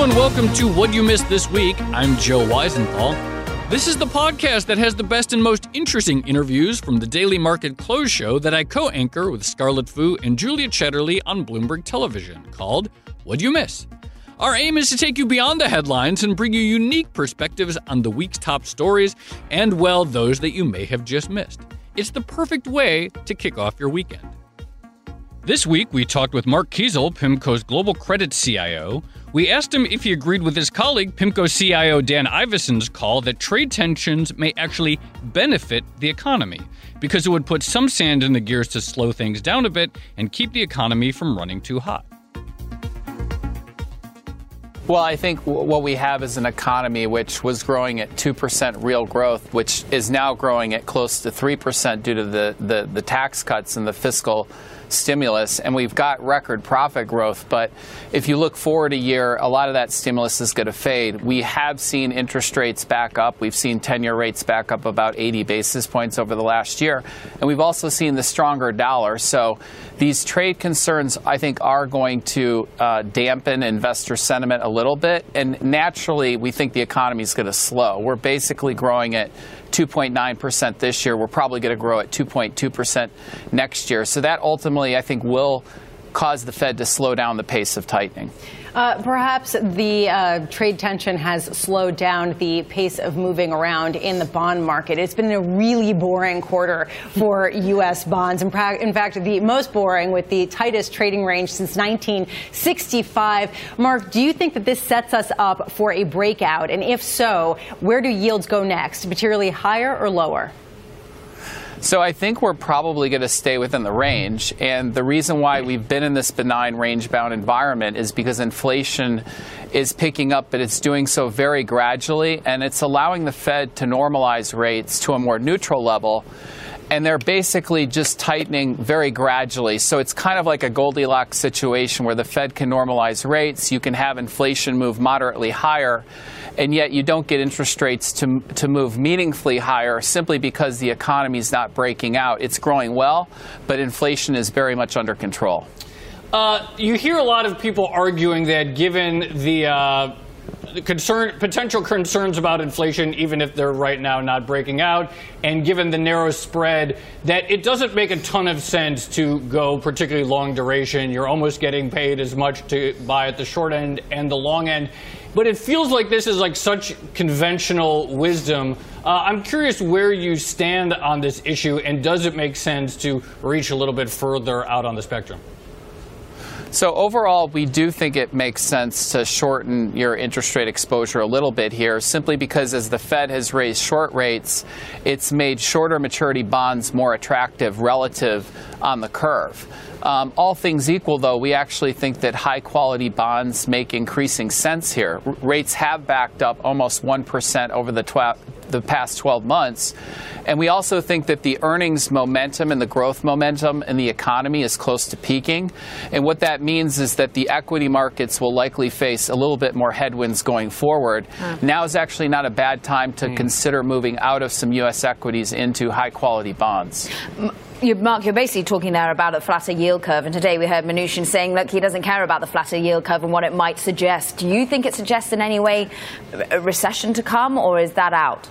And welcome to What You Missed This Week. I'm Joe Weisenthal. This is the podcast that has the best and most interesting interviews from the Daily Market Close show that I co anchor with Scarlet Fu and Julia Chatterley on Bloomberg Television called What You Miss. Our aim is to take you beyond the headlines and bring you unique perspectives on the week's top stories and, well, those that you may have just missed. It's the perfect way to kick off your weekend. This week, we talked with Mark Kiesel, PIMCO's global credit CIO. We asked him if he agreed with his colleague, PIMCO CIO Dan Ivascyn's call that trade tensions may actually benefit the economy because it would put some sand in the gears to slow things down a bit and keep the economy from running too hot. Well, I think what we have is an economy which was growing at 2% real growth, which is now growing at close to 3% due to the, the, the tax cuts and the fiscal stimulus, and we've got record profit growth. But if you look forward a year, a lot of that stimulus is going to fade. We have seen interest rates back up. We've seen 10 year rates back up about 80 basis points over the last year. And we've also seen the stronger dollar. So these trade concerns, I think, are going to uh, dampen investor sentiment a little bit. And naturally, we think the economy is going to slow. We're basically growing at 2.9% this year. We're probably going to grow at 2.2% next year. So that ultimately, I think, will cause the Fed to slow down the pace of tightening. Uh, perhaps the uh, trade tension has slowed down the pace of moving around in the bond market. It's been a really boring quarter for U.S. bonds. In, pra- in fact, the most boring with the tightest trading range since 1965. Mark, do you think that this sets us up for a breakout? And if so, where do yields go next? Materially higher or lower? So I think we're probably going to stay within the range. And the reason why we've been in this benign range bound environment is because inflation is picking up, but it's doing so very gradually. And it's allowing the Fed to normalize rates to a more neutral level. And they're basically just tightening very gradually. So it's kind of like a Goldilocks situation where the Fed can normalize rates, you can have inflation move moderately higher and yet you don't get interest rates to, to move meaningfully higher simply because the economy is not breaking out. It's growing well, but inflation is very much under control. Uh, you hear a lot of people arguing that given the uh, concern, potential concerns about inflation, even if they're right now not breaking out, and given the narrow spread, that it doesn't make a ton of sense to go particularly long duration. You're almost getting paid as much to buy at the short end and the long end. But it feels like this is like such conventional wisdom. Uh, I'm curious where you stand on this issue, and does it make sense to reach a little bit further out on the spectrum? So overall, we do think it makes sense to shorten your interest rate exposure a little bit here, simply because as the Fed has raised short rates, it's made shorter maturity bonds more attractive relative on the curve. Um, all things equal, though, we actually think that high quality bonds make increasing sense here. R- rates have backed up almost 1% over the, tw- the past 12 months. And we also think that the earnings momentum and the growth momentum in the economy is close to peaking. And what that means is that the equity markets will likely face a little bit more headwinds going forward. Now is actually not a bad time to mm. consider moving out of some U.S. equities into high quality bonds. M- you, Mark, you're basically talking there about a flatter yield curve. And today we heard Mnuchin saying, look, he doesn't care about the flatter yield curve and what it might suggest. Do you think it suggests in any way a recession to come, or is that out?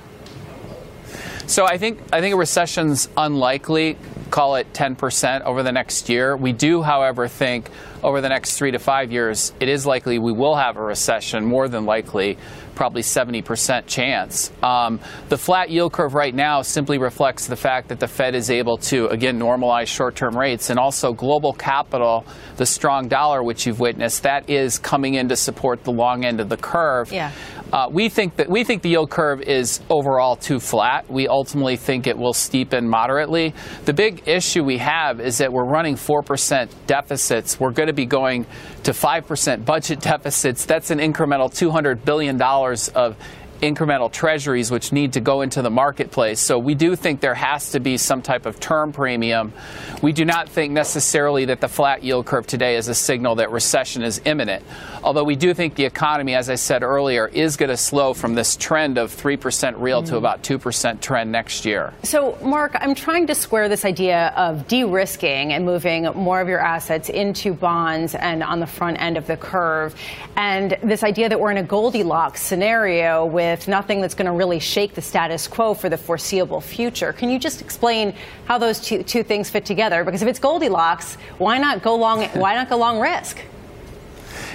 So I think I think a recession's unlikely. Call it 10% over the next year. We do, however, think over the next three to five years, it is likely we will have a recession. More than likely, probably 70% chance. Um, the flat yield curve right now simply reflects the fact that the Fed is able to, again, normalize short term rates and also global capital, the strong dollar, which you've witnessed, that is coming in to support the long end of the curve. Yeah. Uh, we think that we think the yield curve is overall too flat. We ultimately think it will steepen moderately. The big issue we have is that we're running 4% deficits. We're going to be going to 5% budget deficits. That's an incremental $200 billion of incremental treasuries which need to go into the marketplace. So we do think there has to be some type of term premium. We do not think necessarily that the flat yield curve today is a signal that recession is imminent. Although we do think the economy, as I said earlier, is going to slow from this trend of 3% real mm. to about 2% trend next year. So, Mark, I'm trying to square this idea of de risking and moving more of your assets into bonds and on the front end of the curve, and this idea that we're in a Goldilocks scenario with nothing that's going to really shake the status quo for the foreseeable future. Can you just explain how those two, two things fit together? Because if it's Goldilocks, why not go long? Why not go long risk?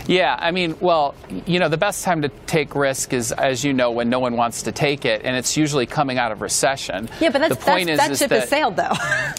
Yeah, I mean, well, you know, the best time to take risk is, as you know, when no one wants to take it, and it's usually coming out of recession. Yeah, but that's, the point that's, is, that ship is has sailed, though.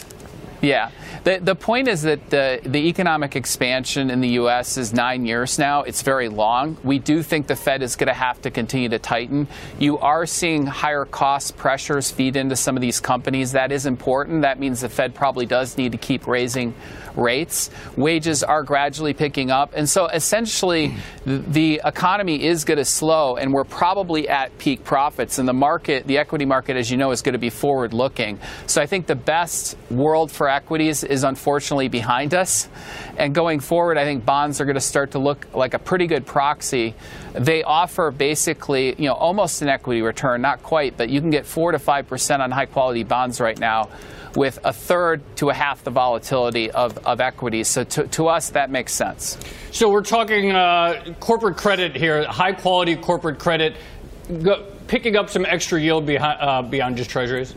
yeah. The, the point is that the, the economic expansion in the U.S. is nine years now. It's very long. We do think the Fed is going to have to continue to tighten. You are seeing higher cost pressures feed into some of these companies. That is important. That means the Fed probably does need to keep raising rates. Wages are gradually picking up. And so essentially, the, economy is going to slow, and we're probably at peak profits. And the market, the equity market, as you know, is going to be forward looking. So I think the best world for equities is unfortunately behind us. And going forward, I think bonds are going to start to look like a pretty good proxy. They offer basically, you know, almost an equity return, not quite, but you can get 4 to 5% on high quality bonds right now with a third to a half the volatility of, of equities. So to, to us, that makes sense. So we're talking uh, corporate credit here, high quality corporate credit, picking up some extra yield behind, uh, beyond just treasuries?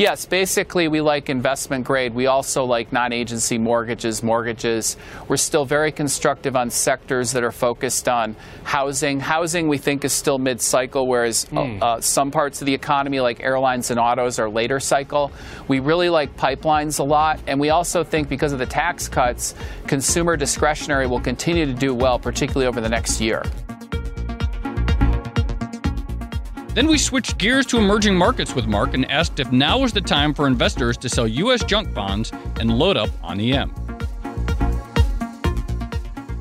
Yes, basically, we like investment grade. We also like non agency mortgages, mortgages. We're still very constructive on sectors that are focused on housing. Housing, we think, is still mid cycle, whereas mm. uh, some parts of the economy, like airlines and autos, are later cycle. We really like pipelines a lot. And we also think because of the tax cuts, consumer discretionary will continue to do well, particularly over the next year. Then we switched gears to emerging markets with Mark and asked if now was the time for investors to sell U.S. junk bonds and load up on EM.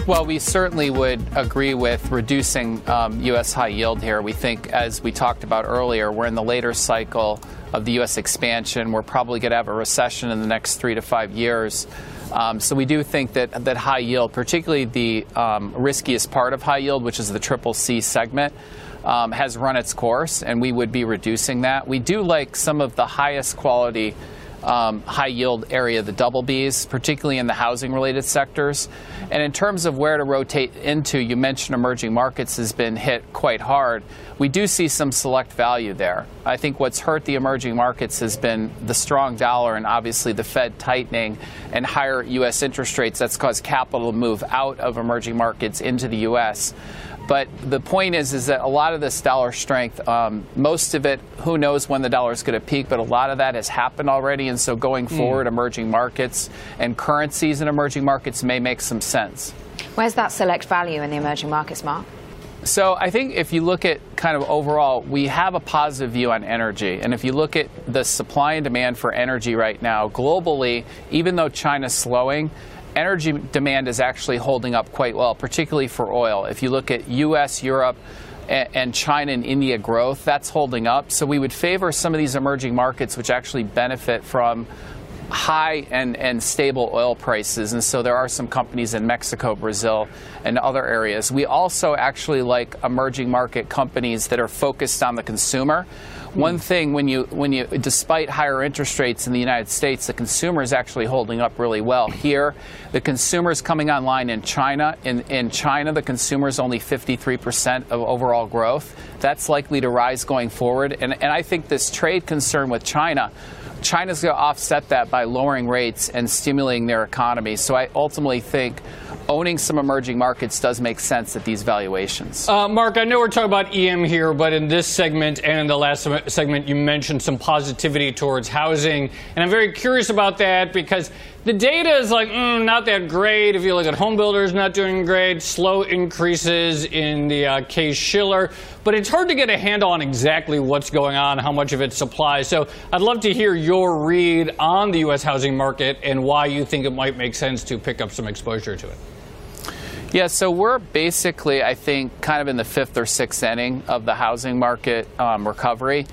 Well, we certainly would agree with reducing um, U.S. high yield here. We think, as we talked about earlier, we're in the later cycle of the U.S. expansion. We're probably going to have a recession in the next three to five years. Um, so we do think that that high yield, particularly the um, riskiest part of high yield, which is the triple C segment, um, has run its course, and we would be reducing that. We do like some of the highest quality. Um, high yield area, the double Bs, particularly in the housing related sectors. And in terms of where to rotate into, you mentioned emerging markets has been hit quite hard. We do see some select value there. I think what's hurt the emerging markets has been the strong dollar and obviously the Fed tightening and higher U.S. interest rates. That's caused capital to move out of emerging markets into the U.S. But the point is, is that a lot of this dollar strength, um, most of it, who knows when the dollar is going to peak, but a lot of that has happened already. And so going mm. forward, emerging markets and currencies in emerging markets may make some sense. Where's that select value in the emerging markets, Mark? So I think if you look at kind of overall, we have a positive view on energy. And if you look at the supply and demand for energy right now, globally, even though China's slowing, energy demand is actually holding up quite well, particularly for oil. If you look at US, Europe, and China and India growth, that's holding up. So we would favor some of these emerging markets which actually benefit from high and, and stable oil prices. And so there are some companies in Mexico, Brazil, and other areas. We also actually like emerging market companies that are focused on the consumer. Hmm. One thing when you when you despite higher interest rates in the United States, the consumer is actually holding up really well. Here, the consumer is coming online in China. In in China, the consumer is only 53% of overall growth. That's likely to rise going forward. And and I think this trade concern with China China's going to offset that by lowering rates and stimulating their economy. So I ultimately think owning some emerging markets does make sense at these valuations. Uh, Mark, I know we're talking about EM here, but in this segment and in the last segment, you mentioned some positivity towards housing. And I'm very curious about that because the data is like mm, not that great. If you look at home builders, not doing great. Slow increases in the uh, Case Shiller, but it's hard to get a handle on exactly what's going on, how much of it's supply. So I'd love to hear your read on the U.S. housing market and why you think it might make sense to pick up some exposure to it. Yeah, so we're basically, I think, kind of in the fifth or sixth inning of the housing market um, recovery.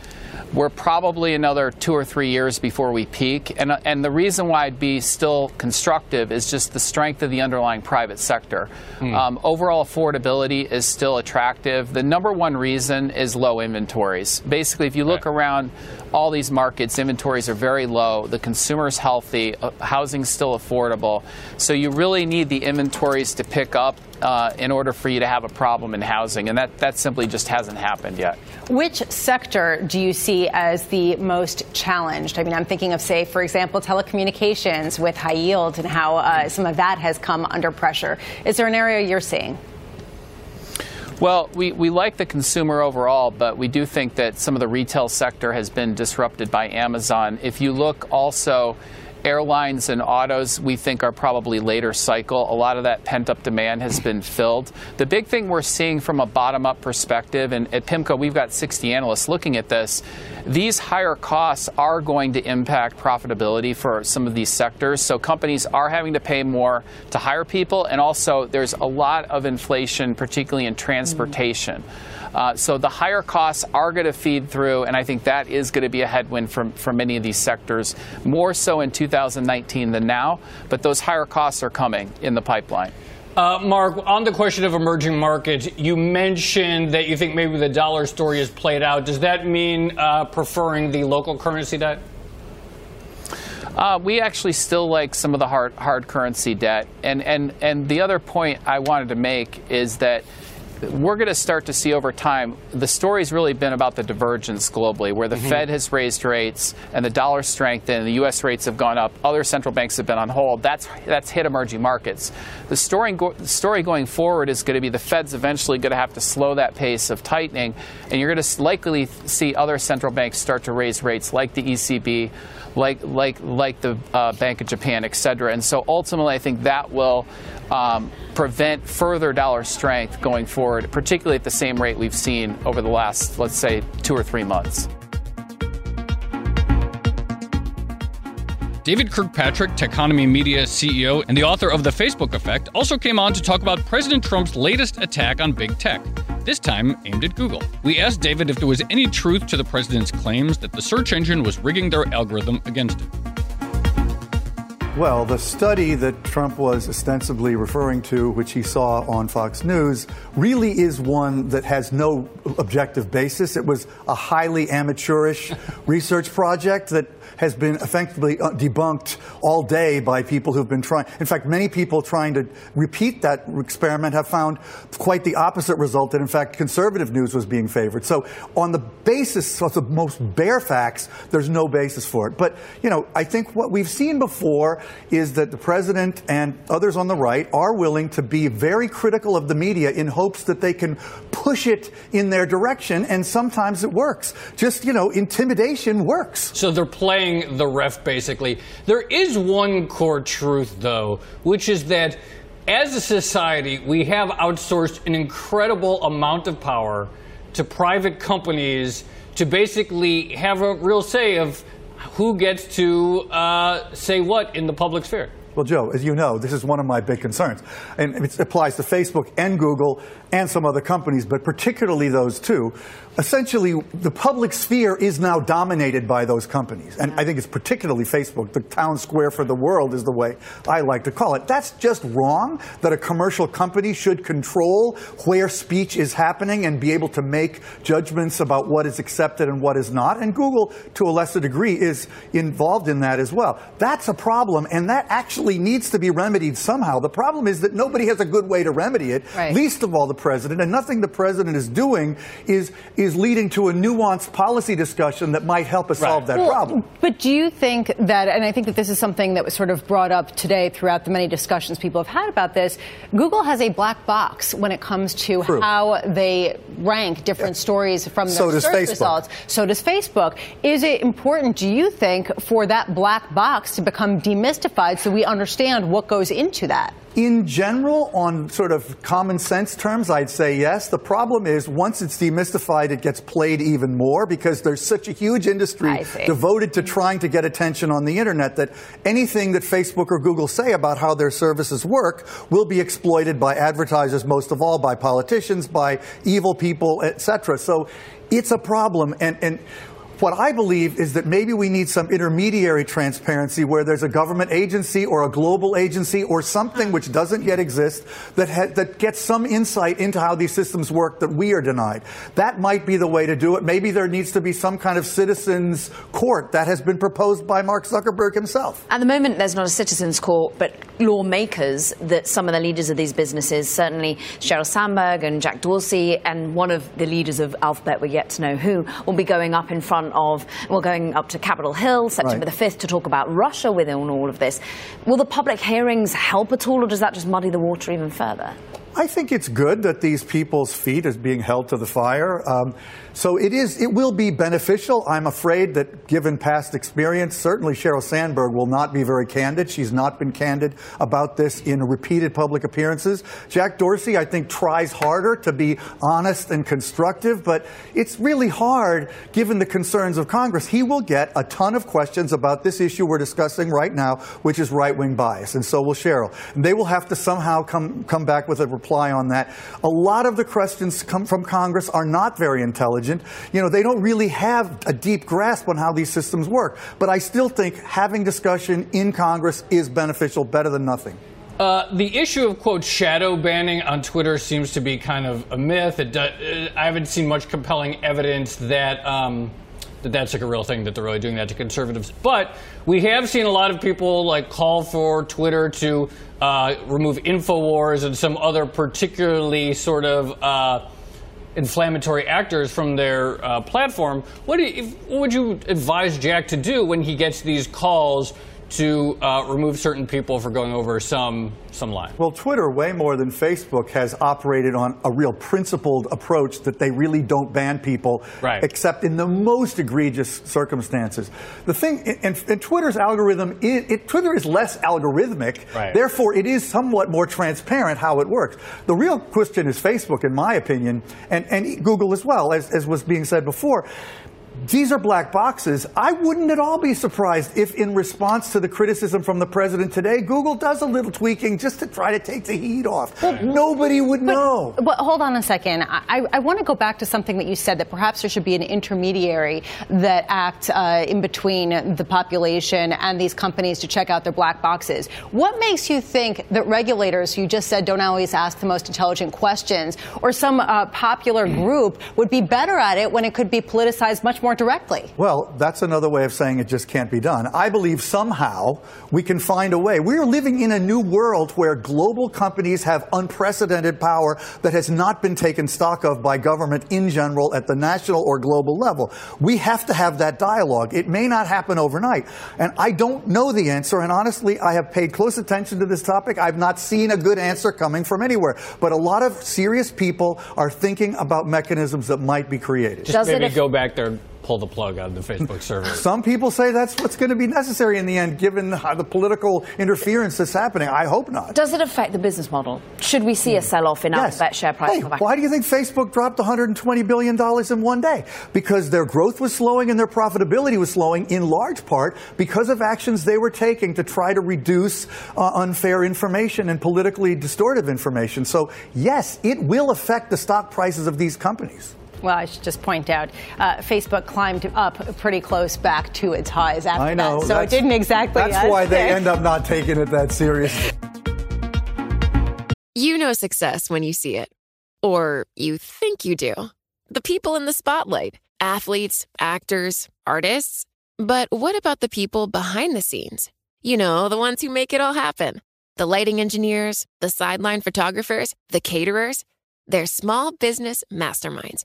We're probably another two or three years before we peak. And, and the reason why I'd be still constructive is just the strength of the underlying private sector. Hmm. Um, overall affordability is still attractive. The number one reason is low inventories. Basically, if you look right. around all these markets, inventories are very low. The consumer's healthy. Uh, housing's still affordable. So you really need the inventories to pick up uh, in order for you to have a problem in housing. And that, that simply just hasn't happened yet. Which sector do you see as the most challenged? I mean, I'm thinking of, say, for example, telecommunications with high yield and how uh, some of that has come under pressure. Is there an area you're seeing? Well, we, we like the consumer overall, but we do think that some of the retail sector has been disrupted by Amazon. If you look also airlines and autos, we think, are probably later cycle. A lot of that pent up demand has been filled. The big thing we're seeing from a bottom up perspective, and at PIMCO, we've got 60 analysts looking at this, these higher costs are going to impact profitability for some of these sectors. So companies are having to pay more to hire people, and also there's a lot of inflation, particularly in transportation. Mm-hmm. Uh, so the higher costs are going to feed through, and I think that is going to be a headwind for, for many of these sectors, more so in 2019 than now. But those higher costs are coming in the pipeline. Uh, Mark, on the question of emerging markets, you mentioned that you think maybe the dollar story is played out. Does that mean uh, preferring the local currency debt? Uh, we actually still like some of the hard hard currency debt, and and and the other point I wanted to make is that we're going to start to see over time the story's really been about the divergence globally where the mm-hmm. fed has raised rates and the dollar strengthened and the us rates have gone up other central banks have been on hold that's that's hit emerging markets the story, go, story going forward is going to be the fed's eventually going to have to slow that pace of tightening and you're going to likely see other central banks start to raise rates like the ecb like like like the uh, bank of japan et cetera and so ultimately i think that will um, prevent further dollar strength going forward, particularly at the same rate we've seen over the last, let's say, two or three months. David Kirkpatrick, Techonomy Media CEO and the author of The Facebook Effect, also came on to talk about President Trump's latest attack on big tech, this time aimed at Google. We asked David if there was any truth to the president's claims that the search engine was rigging their algorithm against it. Well, the study that Trump was ostensibly referring to, which he saw on Fox News, really is one that has no objective basis. It was a highly amateurish research project that has been effectively uh, debunked all day by people who've been trying. In fact, many people trying to repeat that experiment have found quite the opposite result that, in fact, conservative news was being favored. So, on the basis of the most bare facts, there's no basis for it. But, you know, I think what we've seen before is that the president and others on the right are willing to be very critical of the media in hopes that they can push it in their direction, and sometimes it works. Just, you know, intimidation works. So they're playing the ref, basically. There is one core truth, though, which is that as a society, we have outsourced an incredible amount of power to private companies to basically have a real say of who gets to uh, say what in the public sphere. Well, Joe, as you know, this is one of my big concerns. And it applies to Facebook and Google and some other companies, but particularly those two. essentially the public sphere is now dominated by those companies. And I think it's particularly Facebook. The town square for the world is the way I like to call it. That's just wrong that a commercial company should control where speech is happening and be able to make judgments about what is accepted and what is not. And Google, to a lesser degree, is involved in that as well. That's a problem, and that actually needs to be remedied somehow. The problem is that nobody has a good way to remedy it, Right. least of all the president, and nothing the president is doing is, is leading to a nuanced policy discussion that might help us solve that Well, problem. But do you think that, and I think that this is something that was sort of brought up today throughout the many discussions people have had about this, Google has a black box when it comes to True. how they rank different stories from their So does search Facebook. results. So does Facebook. Is it important, do you think, for that black box to become demystified so we understand what goes into that? In general, on sort of common sense terms, I'd say yes. The problem is once it's demystified, it gets played even more because there's such a huge industry devoted to trying to get attention on the internet that anything that Facebook or Google say about how their services work will be exploited by advertisers, most of all by politicians, by evil people, etc. So it's a problem. And, and what I believe is that maybe we need some intermediary transparency where there's a government agency or a global agency or something which doesn't yet exist that, ha- that gets some insight into how these systems work that we are denied. That might be the way to do it. Maybe there needs to be some kind of citizens court that has been proposed by Mark Zuckerberg himself. At the moment, there's not a citizens' court, but lawmakers that some of the leaders of these businesses, certainly Sheryl Sandberg and Jack Dorsey, and one of the leaders of Alphabet, we yet to know who, will be going up in front of, well, going up to Capitol Hill September Right. the 5th to talk about Russia within all of this. Will the public hearings help at all, or does that just muddy the water even further? I think it's good that these people's feet is being held to the fire. Um, so it is. It will be beneficial. I'm afraid that, given past experience, certainly Sheryl Sandberg will not be very candid. She's not been candid about this in repeated public appearances. Jack Dorsey, I think, tries harder to be honest and constructive, but it's really hard given the concerns of Congress. He will get a ton of questions about this issue we're discussing right now, which is right-wing bias, and so will Sheryl. And they will have to somehow come come back with a reply on that. A lot of the questions come from Congress are not very intelligent. You know, they don't really have a deep grasp on how these systems work. But I still think having discussion in Congress is beneficial, better than nothing. Uh, the issue of quote shadow banning on Twitter seems to be kind of a myth. Uh, I haven't seen much compelling evidence that um, that that's like a real thing that they're really doing that to conservatives. But we have seen a lot of people like call for Twitter to uh, remove Infowars and some other particularly sort of. Uh, inflammatory actors from their uh, platform. What, you, what would you advise Jack to do when he gets these calls to uh, remove certain people for going over some some line? Well, Twitter, way more than Facebook, has operated on a real principled approach that they really don't ban people, Right. except in the most egregious circumstances. The thing, and, and Twitter's algorithm, is, it, Twitter is less algorithmic, Right. therefore it is somewhat more transparent how it works. The real question is Facebook, in my opinion, and, and Google as well, as, as was being said before. These are black boxes. I wouldn't at all be surprised if, in response to the criticism from the president today, Google does a little tweaking just to try to take the heat off. Nobody would know. But hold on a second. I, I want to go back to something that you said that perhaps there should be an intermediary that acts uh, in between the population and these companies to check out their black boxes. What makes you think that regulators, who you just said don't always ask the most intelligent questions, or some uh, popular group would be better at it when it could be politicized much more directly? Well, that's another way of saying it just can't be done. I believe somehow we can find a way. We are living in a new world where global companies have unprecedented power that has not been taken stock of by government in general at the national or global level. We have to have that dialogue. It may not happen overnight. And I don't know the answer. And honestly, I have paid close attention to this topic. I've not seen a good answer coming from anywhere. But a lot of serious people are thinking about mechanisms that might be created. Just Does maybe aff- go back there and pull the plug out of the Facebook server. Some people say that's what's going to be necessary in the end, given how the political interference that's happening. I hope not. Does it affect the business model? Should we see a sell off in Alphabet share price? Hey, back? why do you think Facebook dropped 120 billion dollars in one day? Because their growth was slowing and their profitability was slowing, in large part because of actions they were taking to try to reduce uh, unfair information and politically distortive information. So yes, it will affect the stock prices of these companies. Well, I should just point out, uh, Facebook climbed up pretty close back to its highs after I know. that, so it didn't exactly. That's why they end up not taking it that seriously. You know success when you see it, or you think you do. The people in the spotlight athletes, actors, artists. But what about the people behind the scenes? You know, the ones who make it all happen the lighting engineers, the sideline photographers, the caterers. They're small business masterminds.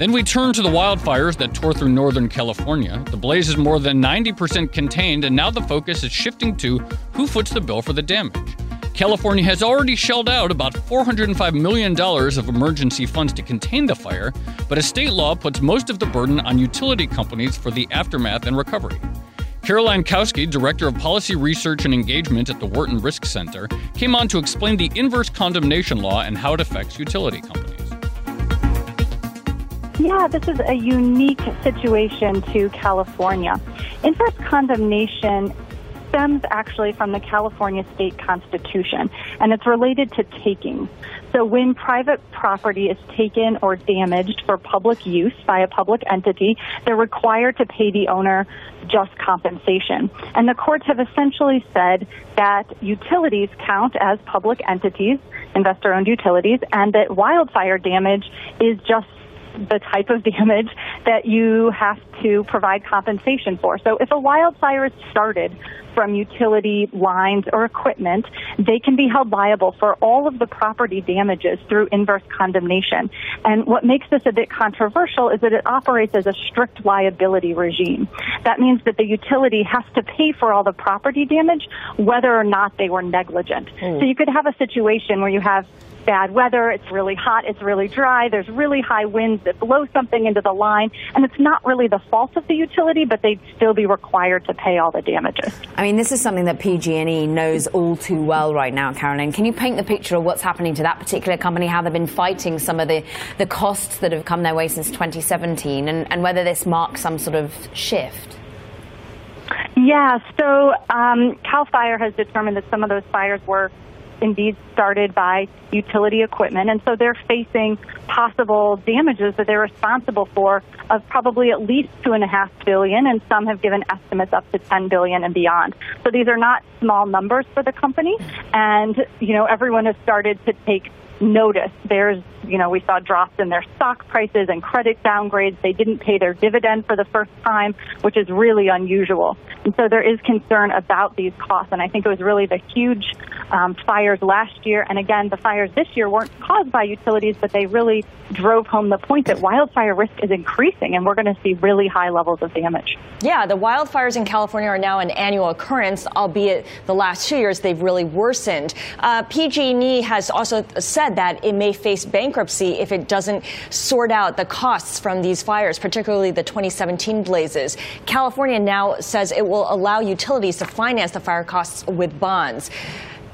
Then we turn to the wildfires that tore through Northern California. The blaze is more than 90% contained, and now the focus is shifting to who foots the bill for the damage. California has already shelled out about $405 million of emergency funds to contain the fire, but a state law puts most of the burden on utility companies for the aftermath and recovery. Caroline Kousky, Director of Policy Research and Engagement at the Wharton Risk Center, came on to explain the inverse condemnation law and how it affects utility companies. Yeah, this is a unique situation to California. Inverse condemnation stems actually from the California state constitution, and it's related to taking. So when private property is taken or damaged for public use by a public entity, they're required to pay the owner just compensation. And the courts have essentially said that utilities count as public entities, investor owned utilities, and that wildfire damage is just the type of damage that you have to provide compensation for. So if a wildfire is started from utility lines or equipment, they can be held liable for all of the property damages through inverse condemnation. And what makes this a bit controversial is that it operates as a strict liability regime. That means that the utility has to pay for all the property damage whether or not they were negligent. Mm. So you could have a situation where you have bad weather, it's really hot, it's really dry, there's really high winds that blow something into the line, and it's not really the fault of the utility, but they'd still be required to pay all the damages. I mean, this is something that PG&E knows all too well right now, Carolyn. Can you paint the picture of what's happening to that particular company, how they've been fighting some of the, the costs that have come their way since 2017, and, and whether this marks some sort of shift? Yeah, so um, CAL FIRE has determined that some of those fires were indeed started by utility equipment. And so they're facing possible damages that they're responsible for of probably at least two and a half billion, and some have given estimates up to 10 billion and beyond. So these are not small numbers for the company. And, you know, everyone has started to take notice. There's, you know, we saw drops in their stock prices and credit downgrades. They didn't pay their dividend for the first time, which is really unusual. And so there is concern about these costs. And I think it was really the huge um, fires last year. And again, the fires this year weren't caused by utilities, but they really drove home the point that wildfire risk is increasing and we're going to see really high levels of damage. Yeah, the wildfires in California are now an annual occurrence, albeit the last two years they've really worsened. Uh, PG&E has also said that it may face bankruptcy if it doesn't sort out the costs from these fires, particularly the 2017 blazes. California now says it will allow utilities to finance the fire costs with bonds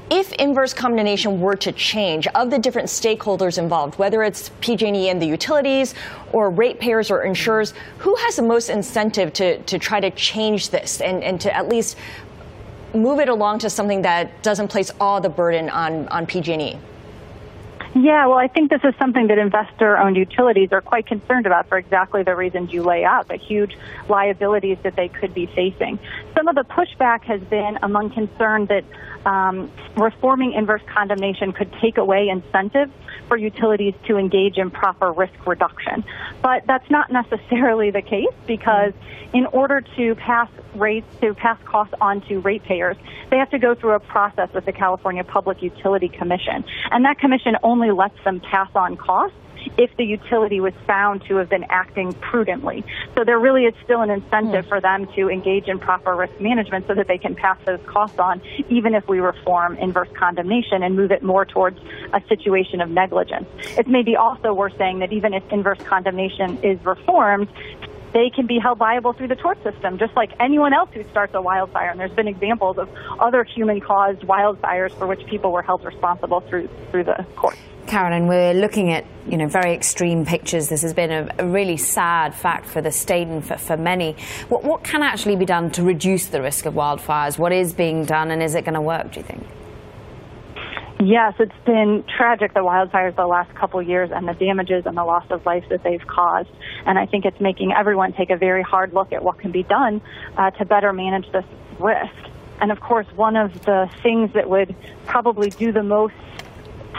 if inverse condemnation were to change of the different stakeholders involved, whether it's PG&E and the utilities or ratepayers or insurers, who has the most incentive to, to try to change this and, and to at least move it along to something that doesn't place all the burden on, on PG&E? Yeah, well, I think this is something that investor owned utilities are quite concerned about for exactly the reasons you lay out, the huge liabilities that they could be facing. Some of the pushback has been among concern that um, reforming inverse condemnation could take away incentives for utilities to engage in proper risk reduction. But that's not necessarily the case because in order to pass rates, to pass costs on to ratepayers, they have to go through a process with the California Public Utility Commission. And that commission only lets them pass on costs if the utility was found to have been acting prudently. So there really is still an incentive mm. for them to engage in proper risk management so that they can pass those costs on, even if we reform inverse condemnation and move it more towards a situation of negligence. It's maybe also worth saying that even if inverse condemnation is reformed, they can be held liable through the tort system, just like anyone else who starts a wildfire. And there's been examples of other human-caused wildfires for which people were held responsible through through the courts. Carolyn, we're looking at you know very extreme pictures. This has been a, a really sad fact for the state and for, for many. What, what can actually be done to reduce the risk of wildfires? What is being done, and is it going to work? Do you think? Yes, it's been tragic, the wildfires the last couple years and the damages and the loss of life that they've caused. And I think it's making everyone take a very hard look at what can be done uh, to better manage this risk. And of course, one of the things that would probably do the most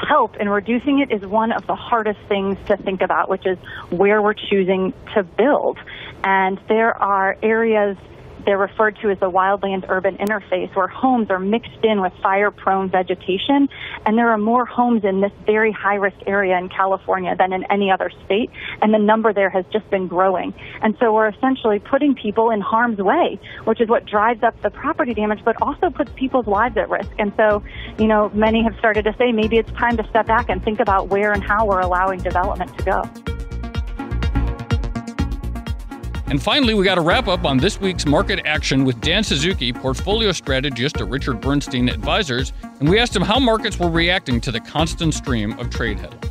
help in reducing it is one of the hardest things to think about, which is where we're choosing to build. And there are areas they're referred to as the wildland urban interface, where homes are mixed in with fire prone vegetation. And there are more homes in this very high risk area in California than in any other state. And the number there has just been growing. And so we're essentially putting people in harm's way, which is what drives up the property damage, but also puts people's lives at risk. And so, you know, many have started to say maybe it's time to step back and think about where and how we're allowing development to go. And finally, we got to wrap up on this week's market action with Dan Suzuki, portfolio strategist at Richard Bernstein Advisors, and we asked him how markets were reacting to the constant stream of trade headlines.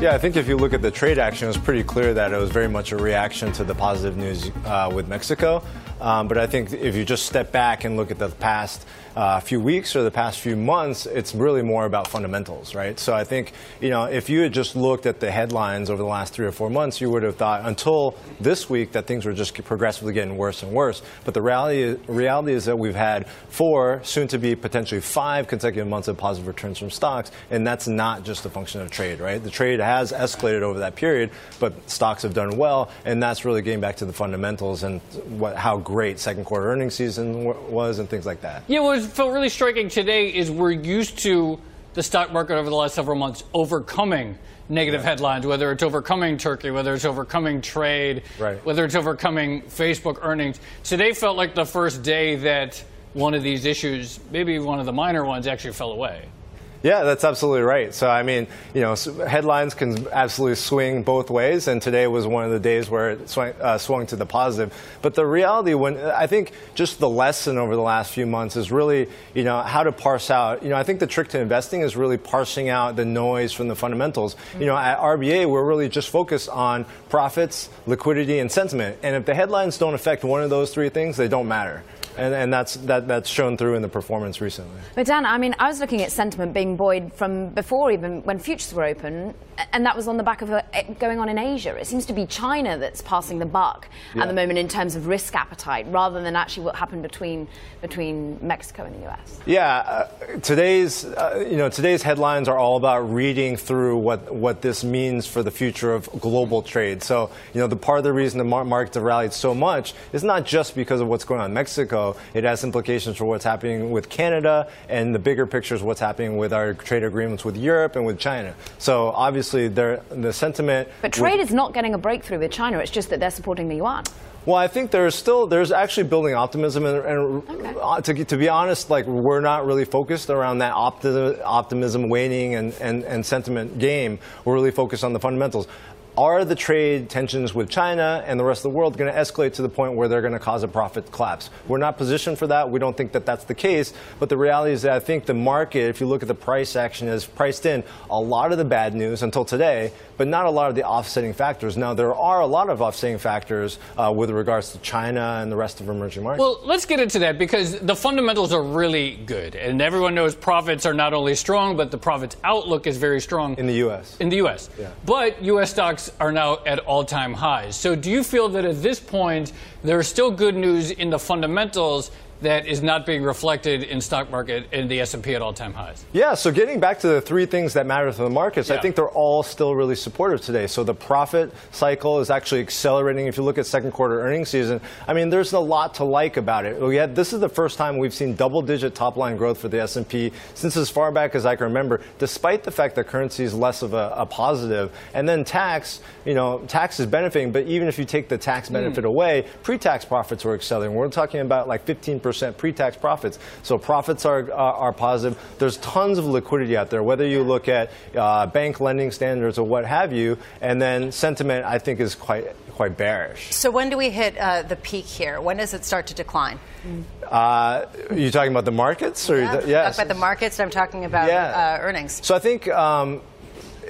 Yeah, I think if you look at the trade action, it was pretty clear that it was very much a reaction to the positive news uh, with Mexico. Um, but I think if you just step back and look at the past uh, few weeks or the past few months, it's really more about fundamentals, right? So I think, you know, if you had just looked at the headlines over the last three or four months, you would have thought until this week that things were just progressively getting worse and worse. But the reality, reality is that we've had four, soon to be potentially five consecutive months of positive returns from stocks, and that's not just a function of trade, right? The trade has escalated over that period, but stocks have done well, and that's really getting back to the fundamentals and what, how great second quarter earnings season was and things like that. Yeah, what felt really striking today is we're used to the stock market over the last several months overcoming negative headlines, whether it's overcoming Turkey, whether it's overcoming trade, right. whether it's overcoming Facebook earnings. Today felt like the first day that one of these issues, maybe one of the minor ones, actually fell away. Yeah, that's absolutely right. So, I mean, you know, headlines can absolutely swing both ways, and today was one of the days where it swung, uh, swung, to the positive. But the reality, when I think just the lesson over the last few months is really, you know, how to parse out. You know, I think the trick to investing is really parsing out the noise from the fundamentals. You know, at RBA, we're really just focused on profits, liquidity, and sentiment. And if the headlines don't affect one of those three things, they don't matter and, and that's that, that's shown through in the performance recently. But Dan, I mean, I was looking at sentiment being buoyed from before even when futures were open, and that was on the back of it going on in Asia. It seems to be China that's passing the buck yeah. at the moment in terms of risk appetite, rather than actually what happened between between Mexico and the U.S. Yeah, uh, today's uh, you know today's headlines are all about reading through what what this means for the future of global trade. So you know the part of the reason the markets have rallied so much is not just because of what's going on in Mexico it has implications for what's happening with Canada and the bigger picture is what's happening with our trade agreements with Europe and with China. So obviously, the sentiment. But trade is not getting a breakthrough with China. It's just that they're supporting the yuan. Well, I think there's still there's actually building optimism, and, and okay. Uh, to, to be honest, like we're not really focused around that opti- optimism waning and, and, and sentiment game. We're really focused on the fundamentals are the trade tensions with China and the rest of the world going to escalate to the point where they're going to cause a profit collapse? We're not positioned for that. We don't think that that's the case. But the reality is that I think the market, if you look at the price action, has priced in a lot of the bad news until today, but not a lot of the offsetting factors. Now, there are a lot of offsetting factors uh, with regards to China and the rest of emerging markets. Well, let's get into that because the fundamentals are really good. And everyone knows profits are not only strong, but the profits outlook is very strong. In the U.S. In the U.S. Yeah. But U.S. stocks are now at all time highs. So, do you feel that at this point, there's still good news in the fundamentals, that is not being reflected in stock market in the S&P at all-time highs. Yeah, so getting back to the three things that matter to the markets, Yeah. I think they're all still really supportive today. So the profit cycle is actually accelerating. If you look at second quarter earnings season, I mean, there's a lot to like about it. We had, this is the first time we've seen double-digit top-line growth for the S&P since as far back as I can remember, despite the fact that currency is less of a, a positive. And then tax, you know, tax is benefiting, but even if you take the tax hmm. benefit away, pre-tax profits were accelerating. We're talking about like 15% pre-tax profits. So profits are, are, are positive. There's tons of liquidity out there, whether you look at uh, bank lending standards or what have you. And then sentiment, I think, is quite quite bearish. So when do we hit uh, the peak here? When does it start to decline? Uh, are you talking about the markets? Or Yeah, the, yes. About the markets. I'm talking about Yeah. uh, earnings. So I think um,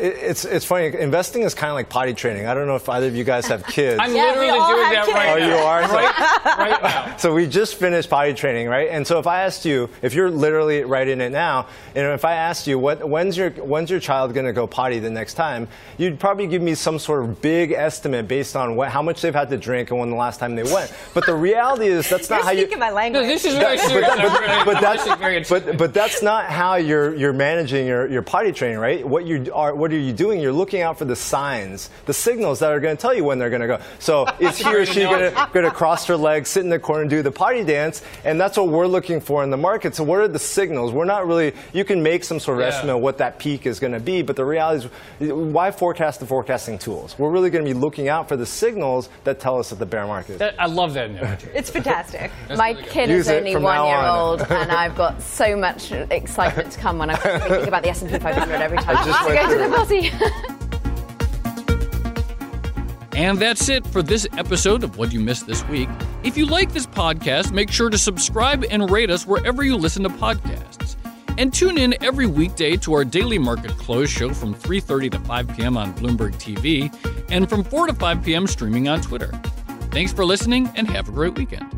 it's it's funny. Investing is kind of like potty training. I don't know if either of you guys have kids. I'm Yeah, literally all doing have that right Oh, now. you are? Right, right now. So we just finished potty training, right? And so if I asked you, if you're literally right in it now, and if I asked you, what, when's your when's your child going to go potty the next time, you'd probably give me some sort of big estimate based on what, how much they've had to drink and when the last time they went. But the reality is that's not how you. my language. No, this is very That- serious. but, I'm very- but I'm that's actually very interested. but, but that's not how you're you're managing your, your potty training, right? What you are what are you doing? You're looking out for the signs, the signals that are going to tell you when they're going to go. So is he or she going to cross her legs, sit in the corner, and do the potty dance? And that's what we're looking for in the market. So what are the signals? We're not really. You can make some sort of Yeah. estimate of what that peak is going to be, but the reality is, why forecast the forecasting tools? We're really going to be looking out for the signals that tell us that the bear market. is. That- I love that analogy. It's fantastic. My kid Use is only one year on. old, and I've got so much excitement to come when I'm thinking about the S&P 500 every time just I went And that's it for this episode of What You Missed This Week. If you like this podcast, make sure to subscribe and rate us wherever you listen to podcasts. And tune in every weekday to our daily market close show from 3:30 to 5 p.m. on Bloomberg TV and from 4 to 5 p.m. streaming on Twitter. Thanks for listening and have a great weekend.